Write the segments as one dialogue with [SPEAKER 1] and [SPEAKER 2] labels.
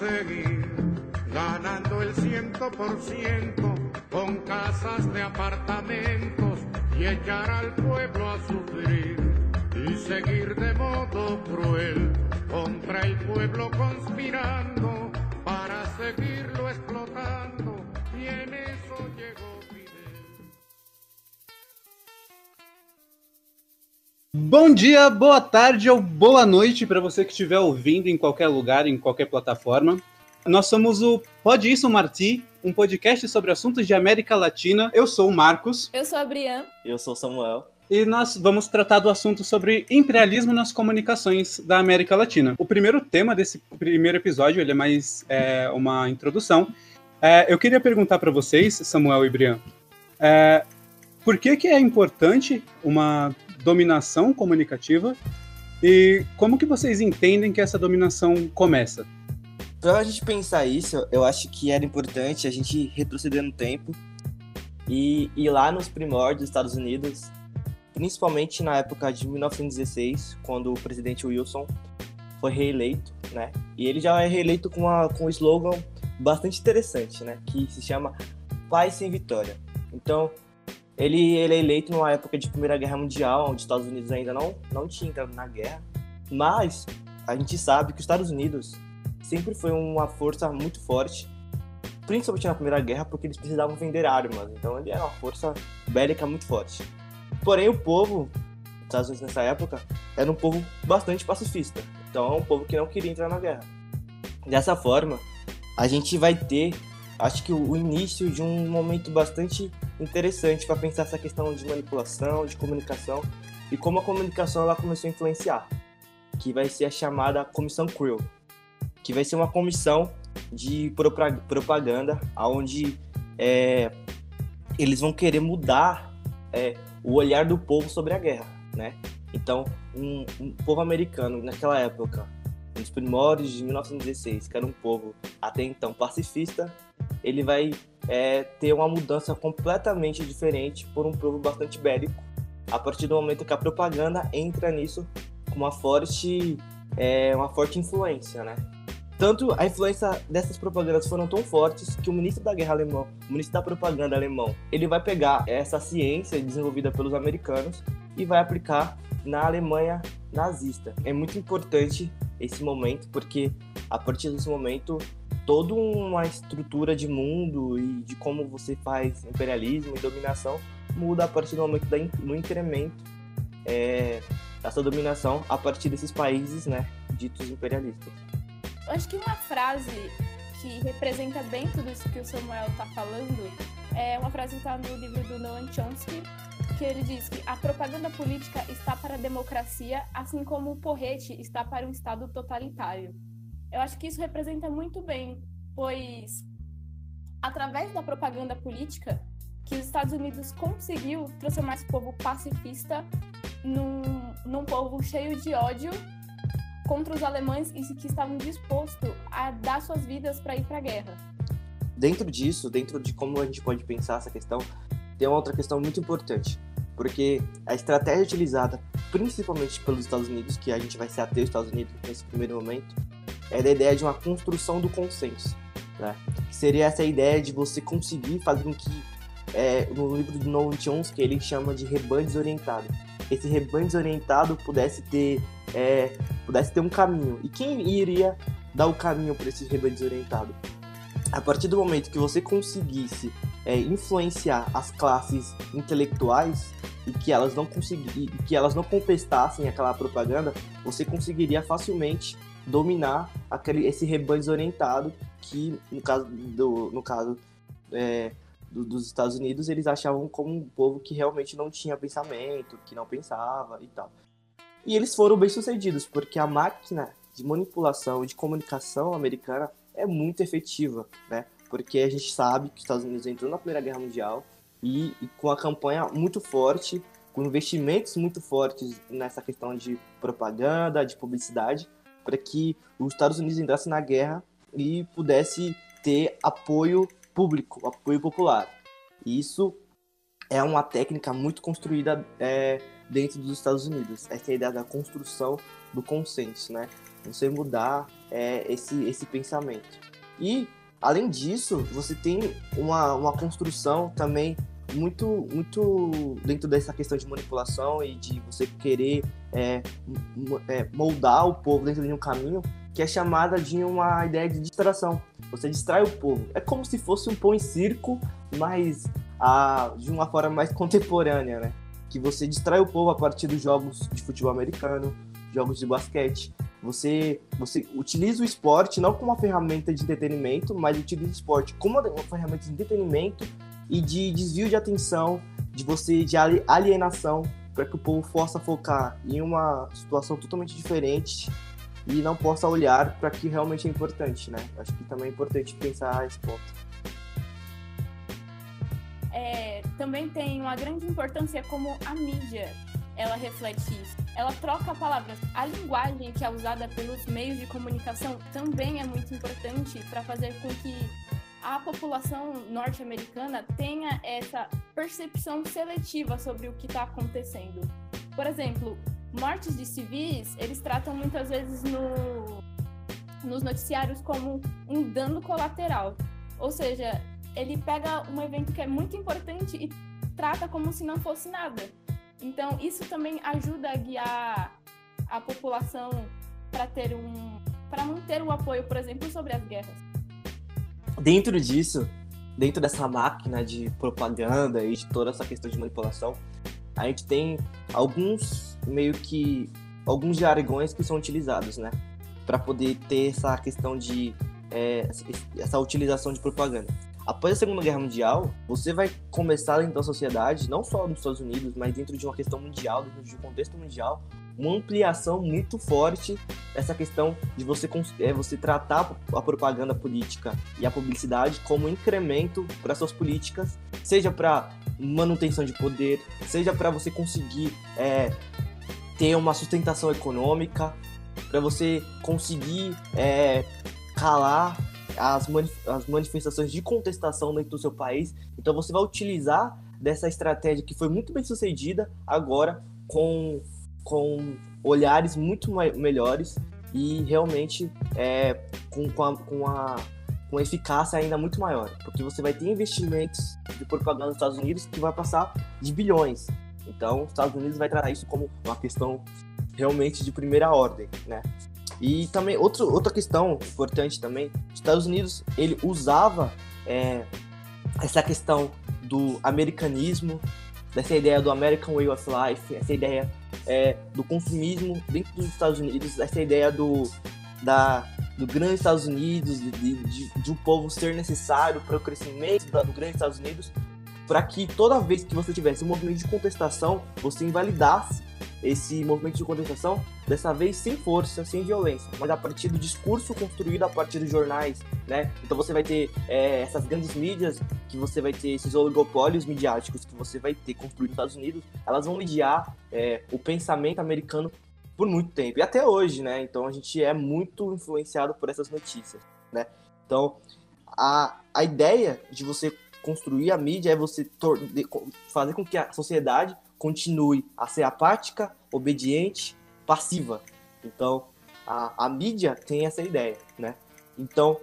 [SPEAKER 1] seguir ganando el ciento por ciento con casas de apartamentos y echar al pueblo a sufrir y seguir de modo cruel contra el pueblo conspirando
[SPEAKER 2] Bom dia, boa tarde ou boa noite para você que estiver ouvindo em qualquer lugar, em qualquer plataforma. Nós somos o Pode Isso Marti, um podcast sobre assuntos de América Latina. Eu sou o Marcos.
[SPEAKER 3] Eu sou a Brian.
[SPEAKER 4] Eu sou o Samuel.
[SPEAKER 2] E nós vamos tratar do assunto sobre imperialismo nas comunicações da América Latina. O primeiro tema desse primeiro episódio, ele é mais é, uma introdução. É, eu queria perguntar para vocês, Samuel e Brian, é, por que, que é importante uma dominação comunicativa e como que vocês entendem que essa dominação começa?
[SPEAKER 4] Para a gente pensar isso, eu acho que era importante a gente retroceder no tempo e ir lá nos primórdios dos Estados Unidos, principalmente na época de 1916, quando o presidente Wilson foi reeleito, né? E ele já é reeleito com, uma, com um slogan bastante interessante, né? Que se chama Paz sem Vitória. Então, ele, ele é eleito numa época de Primeira Guerra Mundial, onde os Estados Unidos ainda não, não tinha entrado na guerra, mas a gente sabe que os Estados Unidos sempre foi uma força muito forte, principalmente na Primeira Guerra, porque eles precisavam vender armas. Então ele era uma força bélica muito forte. Porém, o povo, dos Estados Unidos nessa época, era um povo bastante pacifista. Então é um povo que não queria entrar na guerra. Dessa forma, a gente vai ter, acho que o início de um momento bastante interessante para pensar essa questão de manipulação, de comunicação e como a comunicação ela começou a influenciar, que vai ser a chamada Comissão Creel, que vai ser uma comissão de propaganda, onde é, eles vão querer mudar é, o olhar do povo sobre a guerra, né? Então, um, um, povo americano naquela época, nos primórdios de 1916, que era um povo até então pacifista, ele vai é, ter uma mudança completamente diferente por um povo bastante bélico, a partir do momento que a propaganda entra nisso com uma forte, é, uma forte influência, né? Tanto a influência dessas propagandas foram tão fortes que o ministro da guerra alemão, o ministro da propaganda alemão, ele vai pegar essa ciência desenvolvida pelos americanos e vai aplicar na Alemanha nazista. É muito importante esse momento porque a partir desse momento toda uma estrutura de mundo e de como você faz imperialismo e dominação muda a partir do momento do incremento é, dessa dominação a partir desses países, né, ditos imperialistas
[SPEAKER 3] acho que uma frase que representa bem tudo isso que o Samuel está falando é uma frase que está no livro do Noam Chomsky, que ele diz que a propaganda política está para a democracia, assim como o porrete está para um Estado totalitário. Eu acho que isso representa muito bem, pois através da propaganda política que os Estados Unidos conseguiu transformar esse povo pacifista num, num povo cheio de ódio contra os alemães e que estavam dispostos a dar suas vidas para ir para a guerra.
[SPEAKER 4] Dentro disso, dentro de como a gente pode pensar essa questão, tem uma outra questão muito importante, porque a estratégia utilizada principalmente pelos Estados Unidos, que a gente vai se ater aos Estados Unidos nesse primeiro momento, é a ideia de uma construção do consenso, né? Que seria essa ideia de você conseguir fazer com que é, no livro do Noam Chomsky ele chama de rebanho desorientado. Esse rebanho desorientado pudesse ter é, pudesse ter um caminho. E quem iria dar o caminho para esse rebanho desorientado? A partir do momento que você conseguisse é, influenciar as classes intelectuais e que elas não conseguir, que elas não contestassem aquela propaganda, você conseguiria facilmente dominar aquele, esse rebanho desorientado que no caso do, no caso é, do, dos Estados Unidos eles achavam como um povo que realmente não tinha pensamento, que não pensava e tal. E eles foram bem sucedidos, porque a máquina de manipulação de comunicação americana é muito efetiva, né? Porque a gente sabe que os Estados Unidos entrou na Primeira Guerra Mundial e, e com a campanha muito forte, com investimentos muito fortes nessa questão de propaganda, de publicidade, para que os Estados Unidos entrassem na guerra e pudesse ter apoio público, apoio popular. E isso é uma técnica muito construída é, dentro dos Estados Unidos. Essa é a ideia da construção do consenso, né? Você mudar é, esse, esse pensamento. E, além disso, você tem uma, uma construção também muito, muito dentro dessa questão de manipulação e de você querer é, é, moldar o povo dentro de um caminho que é chamada de uma ideia de distração. Você distrai o povo. É como se fosse um pão em circo, mas a, de uma forma mais contemporânea, né? Que você distrai o povo a partir dos jogos de futebol americano, jogos de basquete. Você, você utiliza o esporte não como uma ferramenta de entretenimento, mas utiliza o esporte como uma ferramenta de entretenimento e de desvio de atenção, de você de alienação, para que o povo possa focar em uma situação totalmente diferente e não possa olhar para que realmente é importante, né? Acho que também é importante pensar esse ponto.
[SPEAKER 3] É, também tem uma grande importância como a mídia ela reflete isso. Ela troca palavras. A linguagem que é usada pelos meios de comunicação também é muito importante para fazer com que a população norte-americana tenha essa percepção seletiva sobre o que está acontecendo. Por exemplo, mortes de civis, eles tratam muitas vezes no, nos noticiários como um dano colateral. Ou seja, ele pega um evento que é muito importante e trata como se não fosse nada. Então, isso também ajuda a guiar a população para ter um para manter o apoio, por exemplo, sobre as guerras.
[SPEAKER 4] Dentro disso, dentro dessa máquina de propaganda e de toda essa questão de manipulação, a gente tem alguns meio que alguns jargões que são utilizados, né, para poder ter essa questão de é, essa utilização de propaganda. Após a Segunda Guerra Mundial, você vai começar dentro da sociedade, não só nos Estados Unidos, mas dentro de uma questão mundial, dentro de um contexto mundial, uma ampliação muito forte dessa questão de você, é, você tratar a propaganda política e a publicidade como incremento para suas políticas, seja para manutenção de poder, seja para você conseguir é, ter uma sustentação econômica, para você conseguir é, calar as, manif as manifestações de contestação dentro do seu país. Então você vai utilizar dessa estratégia que foi muito bem sucedida agora com, com olhares muito melhores e realmente é, com, com, a, com, a, com a eficácia ainda muito maior. Porque você vai ter investimentos de propaganda nos Estados Unidos que vai passar de bilhões. Então, os Estados Unidos vai tratar isso como uma questão realmente de primeira ordem, né? E também, outro, outra questão importante também, os Estados Unidos, ele usava é, essa questão do americanismo, dessa ideia do American Way of Life, essa ideia é, do consumismo dentro dos Estados Unidos, essa ideia do, da, do grande Estados Unidos, de, de, de um povo ser necessário para o crescimento do grande Estados Unidos, para que toda vez que você tivesse um movimento de contestação, você invalidasse esse movimento de contestação, dessa vez sem força, sem violência, mas a partir do discurso construído a partir dos jornais, né? Então você vai ter é, essas grandes mídias, que você vai ter esses oligopólios midiáticos que você vai ter construído nos Estados Unidos, elas vão mediar é, o pensamento americano por muito tempo, e até hoje, né? Então a gente é muito influenciado por essas notícias, né? Então, a, a ideia de você construir a mídia é você fazer com que a sociedade continue a ser apática, obediente, passiva. Então, a, a mídia tem essa ideia, né? Então,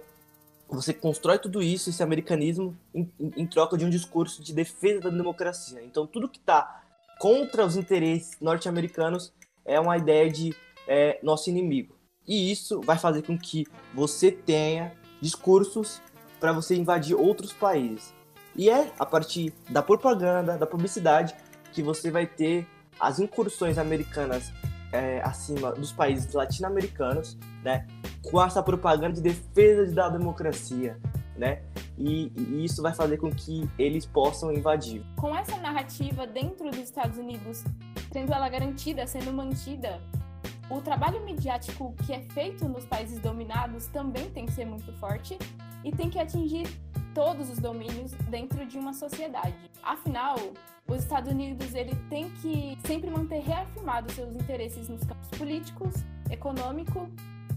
[SPEAKER 4] você constrói tudo isso, esse americanismo, em, em, troca de um discurso de defesa da democracia. Então, tudo que está contra os interesses norte-americanos é uma ideia de é, nosso inimigo. E isso vai fazer com que você tenha discursos para você invadir outros países. E é a partir da propaganda, da publicidade, que você vai ter as incursões americanas é, acima dos países latino-americanos, né, com essa propaganda de defesa da democracia, né, e, e, isso vai fazer com que eles possam invadir.
[SPEAKER 3] Com essa narrativa dentro dos Estados Unidos, sendo ela garantida, sendo mantida, o trabalho midiático que é feito nos países dominados também tem que ser muito forte e tem que atingir todos os domínios dentro de uma sociedade. Afinal, os Estados Unidos ele tem que sempre manter reafirmados seus interesses nos campos políticos, econômico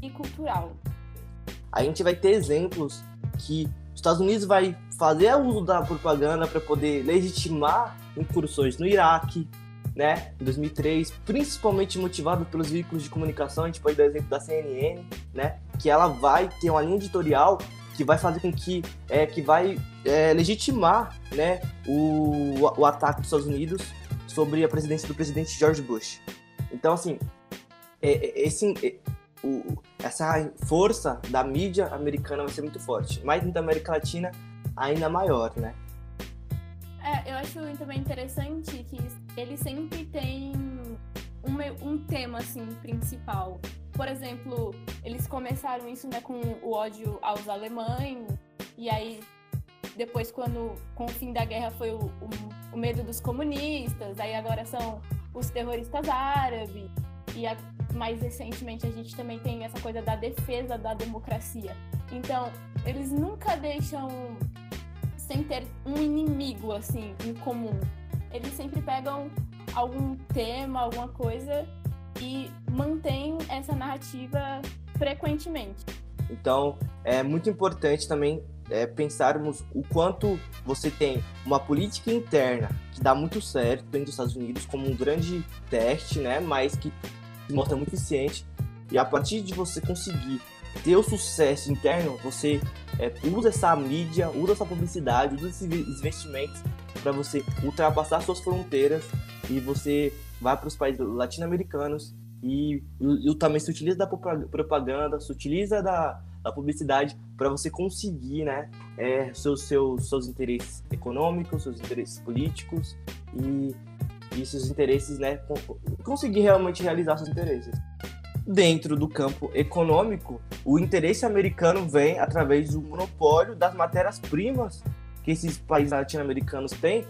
[SPEAKER 3] e cultural.
[SPEAKER 4] A gente vai ter exemplos que os Estados Unidos vai fazer uso da propaganda para poder legitimar incursões no Iraque, né, em 2003, principalmente motivado pelos veículos de comunicação, a gente pode dar exemplo da CNN, né, que ela vai ter uma linha editorial que vai fazer com que, é, que vai é, legitimar, né, o, o ataque dos Estados Unidos sobre a presidência do presidente George Bush. Então, assim, é, é, esse, é, o, essa força da mídia americana vai ser muito forte, mas da América Latina ainda maior, né?
[SPEAKER 3] É, eu acho também interessante que ele sempre tem um, um tema assim principal. Por exemplo, eles começaram isso né, com o ódio aos alemães, e aí depois quando com o fim da guerra foi o, o, o medo dos comunistas, aí agora são os terroristas árabes, e a, mais recentemente a gente também tem essa coisa da defesa da democracia. Então, eles nunca deixam sem ter um inimigo assim em comum. Eles sempre pegam algum tema, alguma coisa e mantêm essa narrativa frequentemente.
[SPEAKER 4] Então, é muito importante também é, pensarmos o quanto você tem uma política interna que dá muito certo dentro dos Estados Unidos como um grande teste, né? Mas que mostra muito eficiente. E a partir de você conseguir ter o sucesso interno, você é, usa essa mídia, usa essa publicidade, usa esses investimentos para você ultrapassar suas fronteiras e você vai para os países latino-americanos e, e, também se utiliza da propaganda, se utiliza da, da publicidade para você conseguir né, é, seus, seus, seus interesses econômicos, seus interesses políticos e, e seus interesses, né, conseguir realmente realizar seus interesses dentro do campo econômico, o interesse americano vem através do monopólio das matérias-primas que esses países latino-americanos têm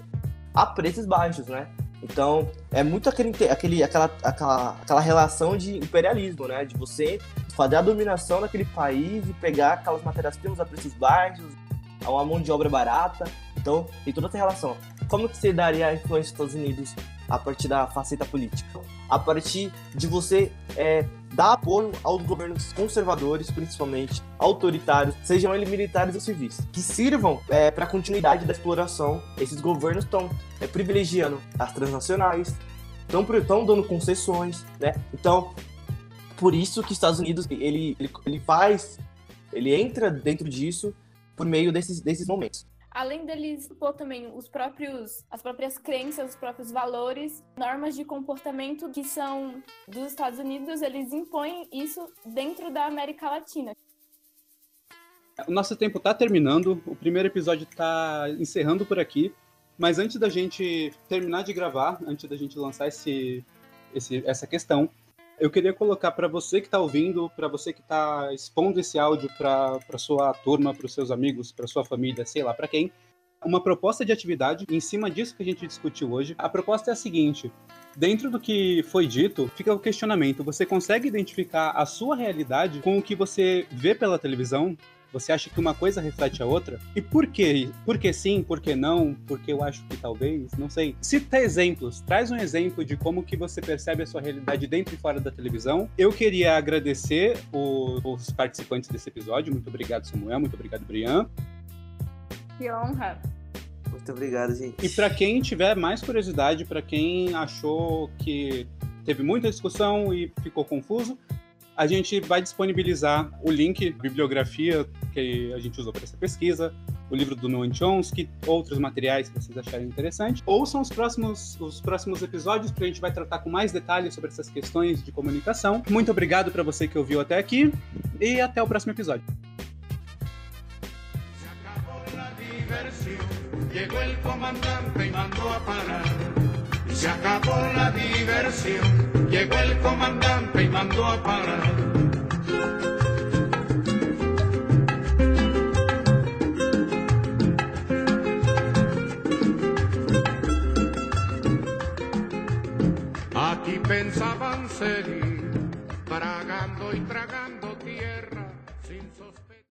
[SPEAKER 4] a preços baixos, né? Então, é muito aquele, aquele, aquela, aquela, aquela relação de imperialismo, né? De você fazer a dominação daquele país e pegar aquelas matérias-primas a preços baixos, a uma mão de obra barata. Então, tem toda essa relação. Como que você daria a influência dos Estados Unidos a partir da faceta política? A partir de você é, dar apoio aos governos conservadores, principalmente autoritários, sejam eles militares ou civis, que sirvam é, para a continuidade da exploração. Esses governos estão é, privilegiando as transnacionais, estão dando concessões, né? Então, por isso que os Estados Unidos ele, ele, ele faz, ele entra dentro disso por meio desses, desses momentos
[SPEAKER 3] além deles impor também os próprios, as próprias crenças, os próprios valores, normas de comportamento que são dos Estados Unidos, eles impõem isso dentro da América Latina.
[SPEAKER 2] O nosso tempo está terminando, o primeiro episódio está encerrando por aqui, mas antes da gente terminar de gravar, antes da gente lançar esse, esse essa questão, eu queria colocar para você que está ouvindo, para você que está expondo esse áudio para sua turma, para os seus amigos, para sua família, sei lá para quem, uma proposta de atividade em cima disso que a gente discutiu hoje. A proposta é a seguinte: dentro do que foi dito, fica o questionamento: você consegue identificar a sua realidade com o que você vê pela televisão? Você acha que uma coisa reflete a outra? E por quê? Por que sim? Por que não? Porque eu acho que talvez? Não sei. Cita exemplos. Traz um exemplo de como que você percebe a sua realidade dentro e fora da televisão. Eu queria agradecer o, os participantes desse episódio. Muito obrigado, Samuel. Muito obrigado, Brian.
[SPEAKER 3] Que honra.
[SPEAKER 4] Muito obrigado, gente.
[SPEAKER 2] E para quem tiver mais curiosidade, para quem achou que teve muita discussão e ficou confuso, a gente vai disponibilizar o link, bibliografia que a gente usou para essa pesquisa, o livro do Noam Chomsky, outros materiais que vocês acharem interessante. Ouçam os próximos, os próximos episódios, que a gente vai tratar com mais detalhes sobre essas questões de comunicação. Muito obrigado para você que ouviu até aqui e até o próximo episódio. Llegó el comandante y mandó a parar. Se acabó la diversión, llegó el comandante y mandó a parar. pensaban sería